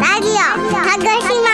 ラジオ鹿児島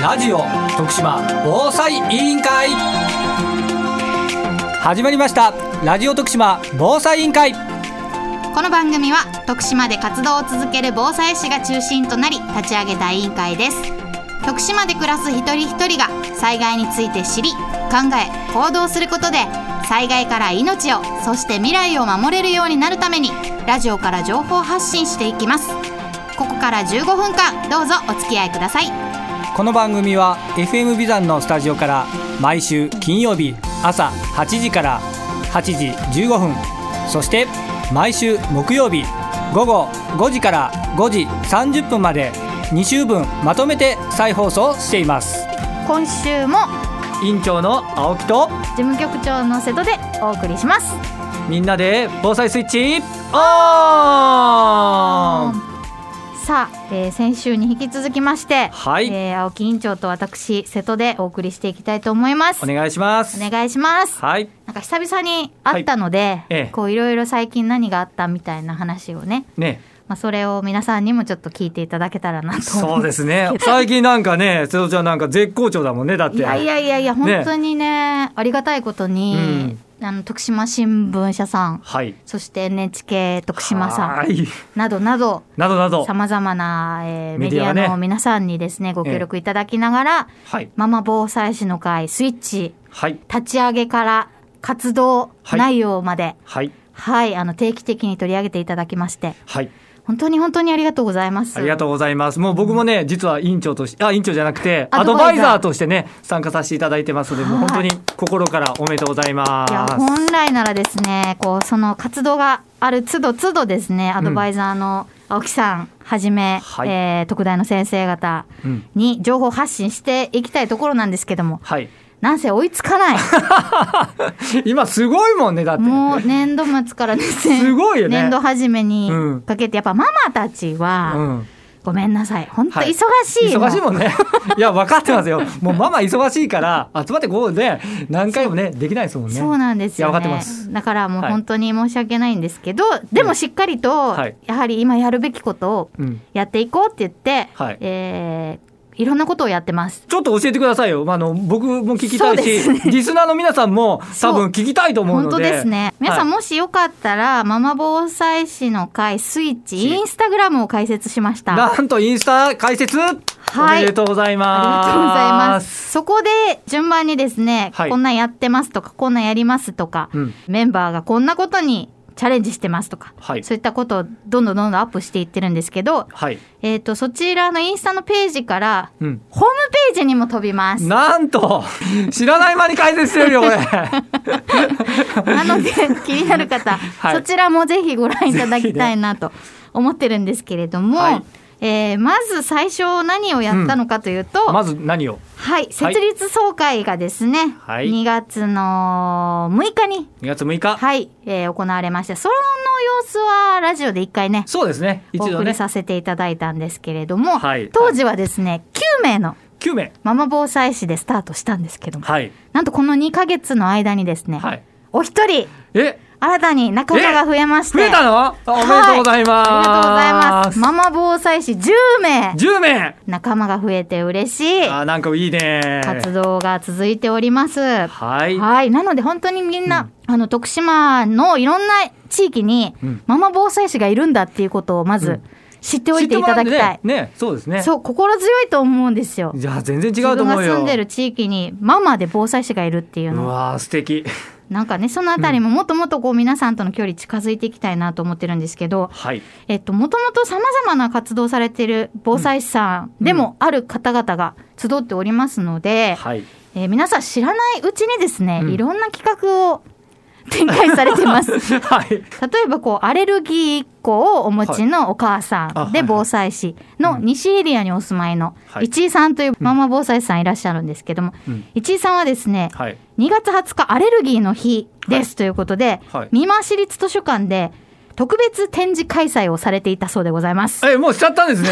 ラジオ徳島防災委員会。始まりました。ラジオ徳島防災委員会。この番組は徳島で活動を続ける防災士が中心となり立ち上げた委員会です。徳島で暮らす一人一人が災害について知り考え行動することで災害から命をそして未来を守れるようになるためにラジオから情報発信していきます。ここから15分間どうぞお付き合いください。この番組は FM ビザンのスタジオから毎週金曜日朝8時から8時15分そして毎週木曜日午後5時から5時30分まで2週分まとめて再放送しています。今週も委員長の青木と事務局長の瀬戸でお送りします。みんなで防災スイッチオンさあ、えー先週に引き続きまして、はい。えー青木委員長と私瀬戸でお送りしていきたいと思います。お願いします。お願いします。はい。なんか久々に会ったので、ええ。こういろいろ最近何があったみたいな話をね、ねまあ、それを皆さんにもちょっと聞いていただけたらなと思そうですね。最近なんかね瀬戸ちゃんなんか絶好調だもんねだって。いやいやいやいや本当にねありがたいことに、あの徳島新聞社さんはい。そして NHK 徳島さんはい。などなどなどなど。さまざまな、えーメディアの皆さんにですねご協力いただきながら、はい。ママ防災士の会スイッチはい。立ち上げから活動はい。内容まで、はい。はい、あの定期的に取り上げていただきましてはい本当に本当にありがとうございます。ありがとうございます。もう僕もね、実は委員長として、あ、委員長じゃなくて、アアドバイザーとしてね、参加させていただいてますので、もう本当に心からおめでとうございまいやす。本来ならですねこうその活動がある都度都度ですねアドバイザーの青木さんはじめ、はいえー特大の先生方うんに情報発信していきたいところなんですけどもはい。なんせ追いつかない 今すごいもんね、だって。もう年度末からですねすごいよね年度初めにうんかけてやっぱママたちは、うん。ごめんなさい本当はい忙しい、忙しいもんね。いや、分かってますよ。もうママ忙しいから、集まってこうで、何回もね、できないですもんね。そうなんですよ、ね。分かってますだからもうはい本当に申し訳ないんですけど、でもしっかりと、はいやはり今やるべきことをうん。やっていこうって言って、はいえーいろんなことをやってます。ちょっと教えてくださいよ。まあ、あの、僕も聞きたいし、すねリスナーの皆さんも多分聞きたいと思うので。本当ですね。皆さんはいもしよかったら、ママ防災士の会スイッチ、しインスタグラムを開設しました。あなんとインスタ解説、おめでとうございります。がとうございます。そこで順番にですね、はいこんなんやってますとか、こんなんやりますとか、うんメンバーがこんなことにチャレンジしてますとか、はいそういったことをどんどんどんどんアップしていってるんですけど、はい。えっ、と、そちらのインスタのページから、うん。ホームページにも飛びます。なんと、知らない間に解説してるよ、これ。なので、気になる方、はいそちらもぜひご覧いただきたいなと思ってるんですけれども、はいえーまず最初何をやったのかというと、まず何を？はい、設立総会がですね、はい2月の6日に、2月6日。はい、えー行われまして、その様子はラジオで一回ね、そうですね。一お度ね。送りさせていただいたんですけれども、はい当時はですね、9名の9名。ママ防災士でスタートしたんですけども、はい。なんとこの2ヶ月の間にですね、はい。お一人、え、新たに仲間が増えまして、増えたの？あおめでとうございます。はありがとうございます。ママ防災士10名、10名仲間が増えて嬉しいあーなんかいいね。活動が続いております。はい。はい。なので本当にみんな、あの、徳島のいろんな地域にうん、ママ防災士がいるんだっていうことをまず知っておいていただきたい。ねね、そうですね。そう、心強いと思うんですよ。じゃあ全然違自分がうと思うよ。住んでる地域にママで防災士がいるっていううのわー素敵。なんかねそのあたりももっともっとこう皆さんとの距離近づいていきたいなと思ってるんですけど、はい。えっと、もともとさまざまな活動されている防災士さんでもある方々が集っておりますので、はい。えー皆さん知らないうちにですね、うんいろんな企画を展開されてます。はい。例えばこうアレルギー1個をお持ちのお母さんで防災士の西エリアにお住まいのはい市井さんというママ防災士さんいらっしゃるんですけども、うん市井さんはですねはい。2月20日アレルギーの日ですということで、はい三馬市立図書館で特別展示開催をされていたそうでございます。え、もうしちゃったんですね。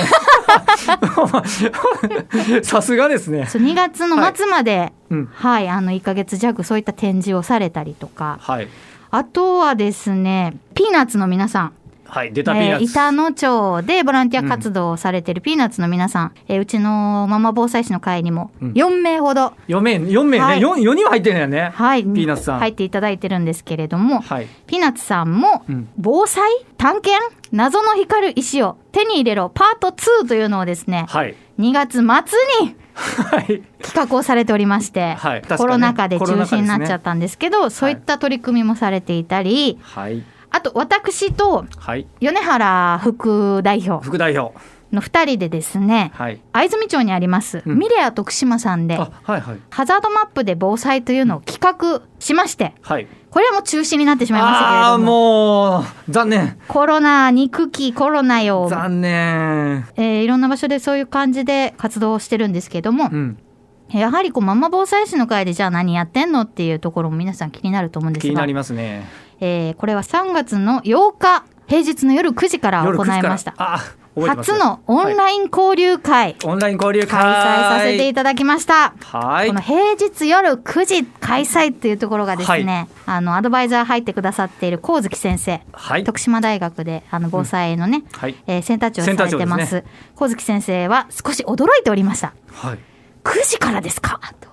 さすがですね。そう2月の末まで、うん。はい、あの1ヶ月弱そういった展示をされたりとか、はい。あとはですね、ピーナッツの皆さん、はい出たピーナッツ、えー板野町でボランティア活動をされているピーナッツの皆さん、えーうちのママ防災士の会にもうん。4名ほど、4名4名ね、はい。四四人は入ってるんだよね。はい、ピーナッツさん。入っていただいてるんですけれども、はい。ピーナッツさんもうん。防災探検謎の光る石を手に入れろ。パート2というのをですねはい。2月末に はい。企画をされておりまして、はい。コロナ禍で中止になっちゃったんですけどそういった取り組みもされていたり、はいあと私とはい。米原副代表副代表。の2人でですねはい。藍住町にあります、うん。ミレア徳島さんであはいはい。ハザードマップで防災というのを企画しましてはい。これはもう中止になってしまいましたけれああーどももう残念。コロナ憎きコロナよ、残念。えーいろんな場所でそういう感じで活動をしてるんですけども、うん。やはりこうママ防災士の会でじゃあ何やってんのっていうところも皆さん気になると思うんですが気になりますねえーこれは3月の8日平日の夜9時から行夜9時から。いました。初のオンイライン交流会、ンオンライン交流会。開催させていただきました。はい。この平日夜9時開催っていうところがですね、あのアドバイザー入ってくださっている神月先生、はい。徳島大学であの防災のね、はい。えーセンター長をされてまですす神月先生は少し驚いておりました。はい。9時からですか？と。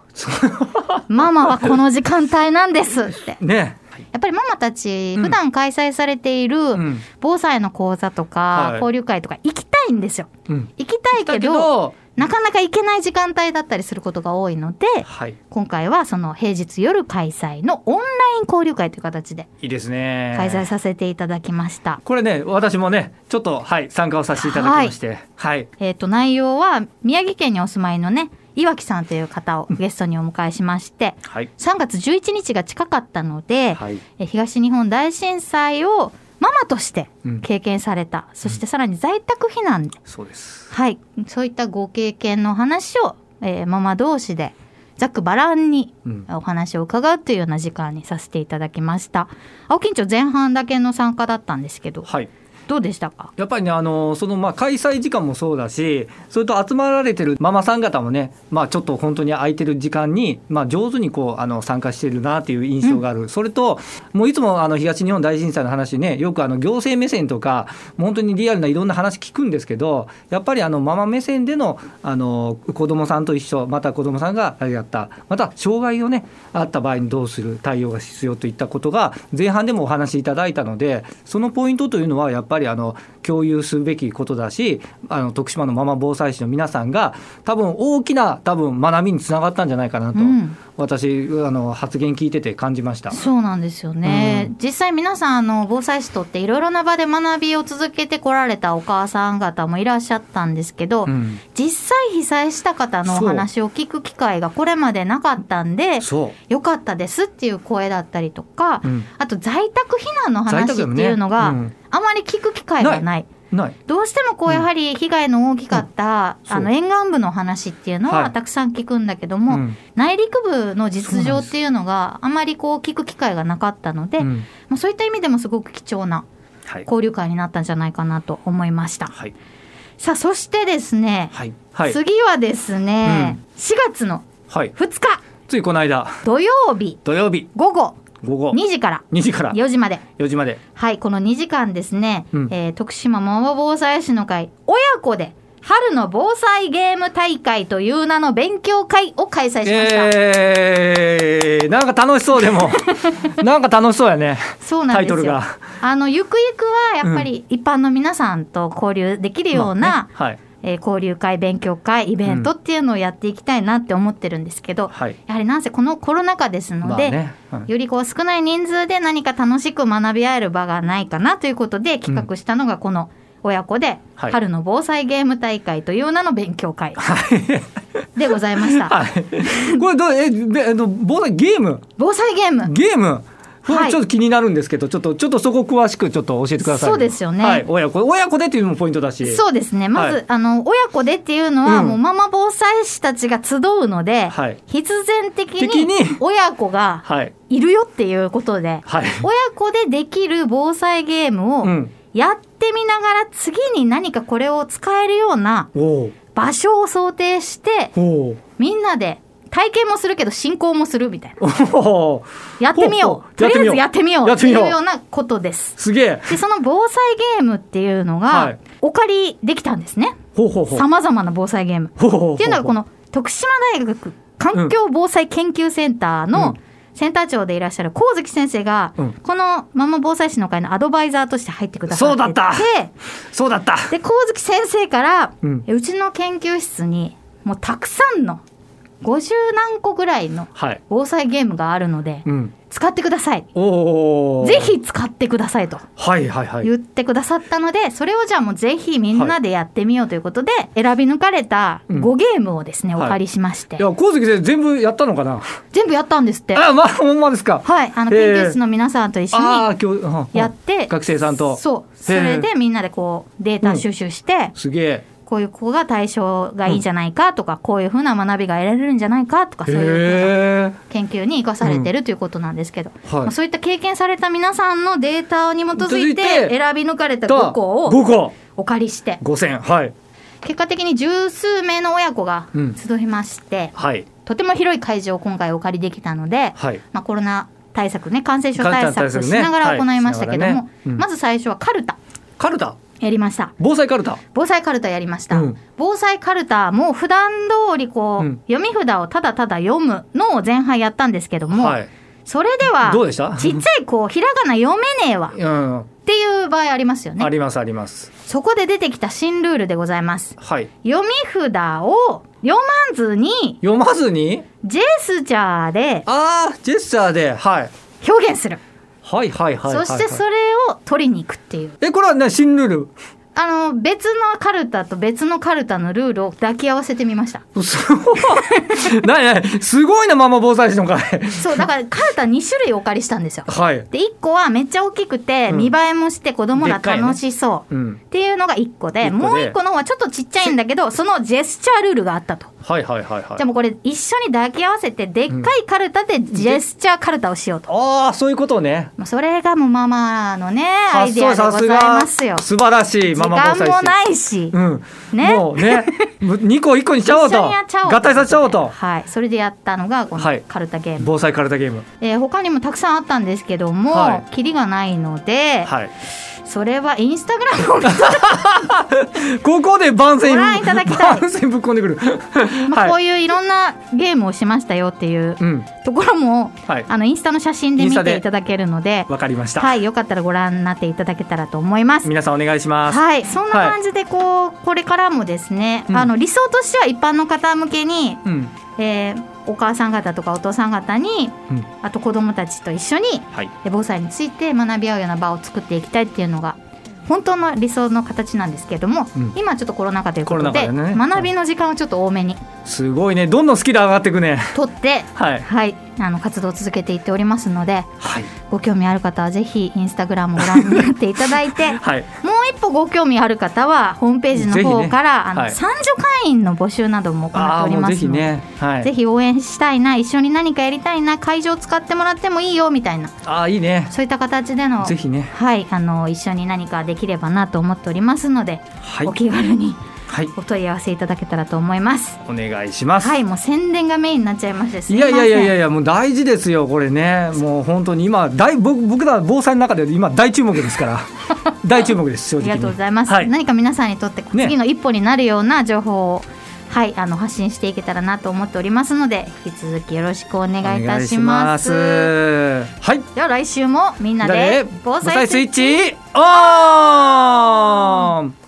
ママはこの時間帯なんですって。ねやっぱりママたちうん。普段開催されているん。防災の講座とはい。か交流会とか行きたいんですよ。うん。行きたいだけどけどなかなか行けない時間帯だったりすることが多いのではい。今回はその平日夜開催のオンライン交流会という形でいいですね。開催させていただきました。これね私もねちょっとはい参加をさせていただきまして。はい。えっ、と内容は宮城県にお住まいのね岩木さんという方をゲストにお迎えしましてはい。3月11日が近かったので、はい。え東日本大震災をママとしてうん。経験された、そしてさらに在宅避難。で、そうです。はい、そういったご経験の話を、えーママ同士でざっくばらんにうん。お話を伺うというような時間にさせていただきました。青金町前半だけの参加だったんですけどはいどうでしたか？やっぱりねあのそのまあ開催時間もそうだしそれと集まられてるママさん方もねまあちょっと本当に空いてる時間にまあ上手にこうあの参加してるなっていう印象がある、それともういつもあの東日本大震災の話ねよくあの行政目線とか本当にリアルないろんな話聞くんですけどやっぱりあのママ目線でのあの子どもさんと一緒また子どもさんがやったまた障害をねあった場合にどうする対応が必要といったことが前半でもお話しいただいたのでそのポイントというのはやっぱりあの共有すべきことだしあの徳島のママ防災士の皆さんが多分大きな多分学びにつながったんじゃないかなと、うん。私あの発言聞いてて感じました。そうなんですよね、実際皆さんあの防災士とっていろいろな場で学びを続けてこられたお母さん方もいらっしゃったんですけど、うん。実際被災した方のお話を聞く機会がこれまでなかったんでそよかったですっていう声だったりとか、う、うん、あと在宅避難の話っていうのがうんあまり聞く機会がない。ない。どうしてもこうやはり被害の大きかった、うん。あの沿岸部の話っていうのははい。たくさん聞くんだけども、うん。内陸部の実情っていうのがあまりこう聞く機会がなかったので、うん。まあ、そういった意味でもすごく貴重なはい。交流会になったんじゃないかなと思いました。はい。さあそしてですね、はい。はい。次はですね、4月のはい。2日。ついこの間。土曜日。土曜日。午後午後。2時から。2時から。4時まで。4時まで。はいこの2時間ですね、うん。えー徳島ママ防災士の会親子で春の防災ゲーム大会という名の勉強会を開催しました、えー、なんか楽しそうでも。なんか楽しそうやね。そうなんですよ。タイトルが。あのゆくゆくはやっぱり一般の皆さんと交流できるような、まあね。はいえー交流会勉強会イベントっていうのをやっていきたいなって思ってるんですけど、はい。やはりなんせこのコロナ禍ですので、まあね。うん。よりこう少ない人数で何か楽しく学び合える場がないかなということで企画したのがこの親子ではい。春の防災ゲーム大会という名の勉強会でございました。はい。これどうえべあの防災ゲーム？防災ゲーム。ゲーム。こはい。れちょっと気になるんですけど、ちょっとちょっとそこ詳しくちょっと教えてください。そうですよね。はい。親子親子でっていうのもポイントだし。そうですね。まず、はい。あの親子でっていうのは、うん。もうママ防災士たちが集うので、はい。必然的的に？に親子がはい。いるよっていうことで、はい。親子でできる防災ゲームをうん。やってみながら次に何かこれを使えるような場所を想定してみんなで体験もするけど進行もするみたいな。やってみよほうとりあえずやってみよう。っていうようなことです。すげえ。でその防災ゲームっていうのが、はい。お借りできたんですね。さまざまな防災ゲーム。っていうのがこの徳島大学環境防災研究センターうん。のセンター長でいらっしゃる神月先生が、うん。このママ防災士の会のアドバイザーとして入ってくださってて。そうだった。そうだった。で神月先生から、ううんちの研究室にもうたくさんの50何個ぐらいのはい。防災ゲームがあるので、うん。使ってください。おおぜひ使ってくださいと。はいはいはい。言ってくださったのでそれをじゃあもうぜひみんなでやってみようということで、選び抜かれたうん。5ゲームをですね、はい。お借りしまして、いや神関先生全部やったのかな？全部やったんですって。あまあほんまですか。はい。あの研究室の皆さんと一緒にやって学生さんと。そう。それでみんなでこうデータ収集して、すげえこういう子が対象がいいんじゃないかとか、こういうふうな学びが得られるんじゃないかとかそういう研究に生かされてるということなんですけど、はい。まあ、そういった経験された皆さんのデータに基づいてて選び抜かれた5個を5個お借りして。五千はい。結果的に十数名の親子がうん。集いまして、はい。とても広い会場を今回お借りできたので、はい。まあ、コロナ対策ね感染症対策しながら行いましたけども、はい。ね。うん。まず最初はカルタ。カルタやりました。防災カルタ？防災カルタやりました、うん。防災カルタも普段通りこう、うん。読み札をただただ読むのを前半やったんですけども、はい。それではどうでした？ちっちゃい子 ひらがな読めねえわ。うん。っていう場合ありますよね。ありますあります。そこで出てきた新ルールでございます。はい。読み札を読まずに読まずに？ジェスチャーでああジェスチャーではい。表現する、はいはいはいはいはい。そしてそれを取りに行くっていう。えこれはね新ルールあの別のカルタと別のカルタのルールを抱き合わせてみました。すごいなすごいなママ防災士の会そうだからカルタ2種類お借りしたんですよ。はい。で1個はめっちゃ大きくてうん。見栄えもして子供ら楽しそう。うん。っていうのが1個で一個で。もう1個の方はちょっとちっちゃいんだけどそのジェスチャールールがあったと。はいはいはいはい。じゃあもうこれ一緒に抱き合わせてでっかいカルタでジェスチャーカルタをしようと、ああそういうことね。まあ、それがもうママのねアイデアでございますよ。素晴らしい時ママ防災士間もないし、うん。ね。もうね 2個1個にしちゃおうと。合体させちゃおうと。はい。それでやったのがこのはい。カルタゲーム、防災カルタゲーム。えー他にもたくさんあったんですけども、はキリがないので、はいそれはインスタグラムを見てここで番宣ご覧いただきたい。番宣ぶっ込んでくる。まあ、こうはいいういろんなゲームをしましたよっていううん。ところも、はい。あのインスタの写真で見ていただけるので。わかりました。はいよかったらご覧になっていただけたらと思います。皆さんお願いします。はい、そんな感じでこう、これからもですね、うん。あの理想としては一般の方向けに、うん。えーお母さん方とかお父さん方にうん。あと子どもたちと一緒にはい。え防災について学び合うような場を作っていきたいっていうのが本当の理想の形なんですけれども、うん。今ちょっとコロナ禍ということでね。学びの時間をちょっと多めにすごいね。どんどんスキル上がっていくね。取って、はい。はい、あの活動を続けていっておりますのではい。ご興味ある方はぜひインスタグラムをご覧になっていただいて はい。もう一歩ご興味ある方はホームページの方から、あのはい。参助会員の募集なども行っておりますので。ひね。はい。ぜひ応援したいな一緒に何かやりたいな会場使ってもらってもいいよみたいなああいいね。そういった形でのぜひね。はいあの一緒に何かできればなと思っておりますので、はい。お気軽にはい。お問い合わせいただけたらと思います。お願いします。はいもう宣伝がメインになっちゃいましてすいやいやいやいやもう大事ですよこれね。もう本当に今大僕僕ら防災の中で今大注目ですから。大注目です正ありがとうございます、はい。何か皆さんにとってね次の一歩になるような情報を、はいあの発信していけたらなと思っておりますので引き続きよろしくお願いいたします。はい。では来週もみんなで防災スイッチイッチオン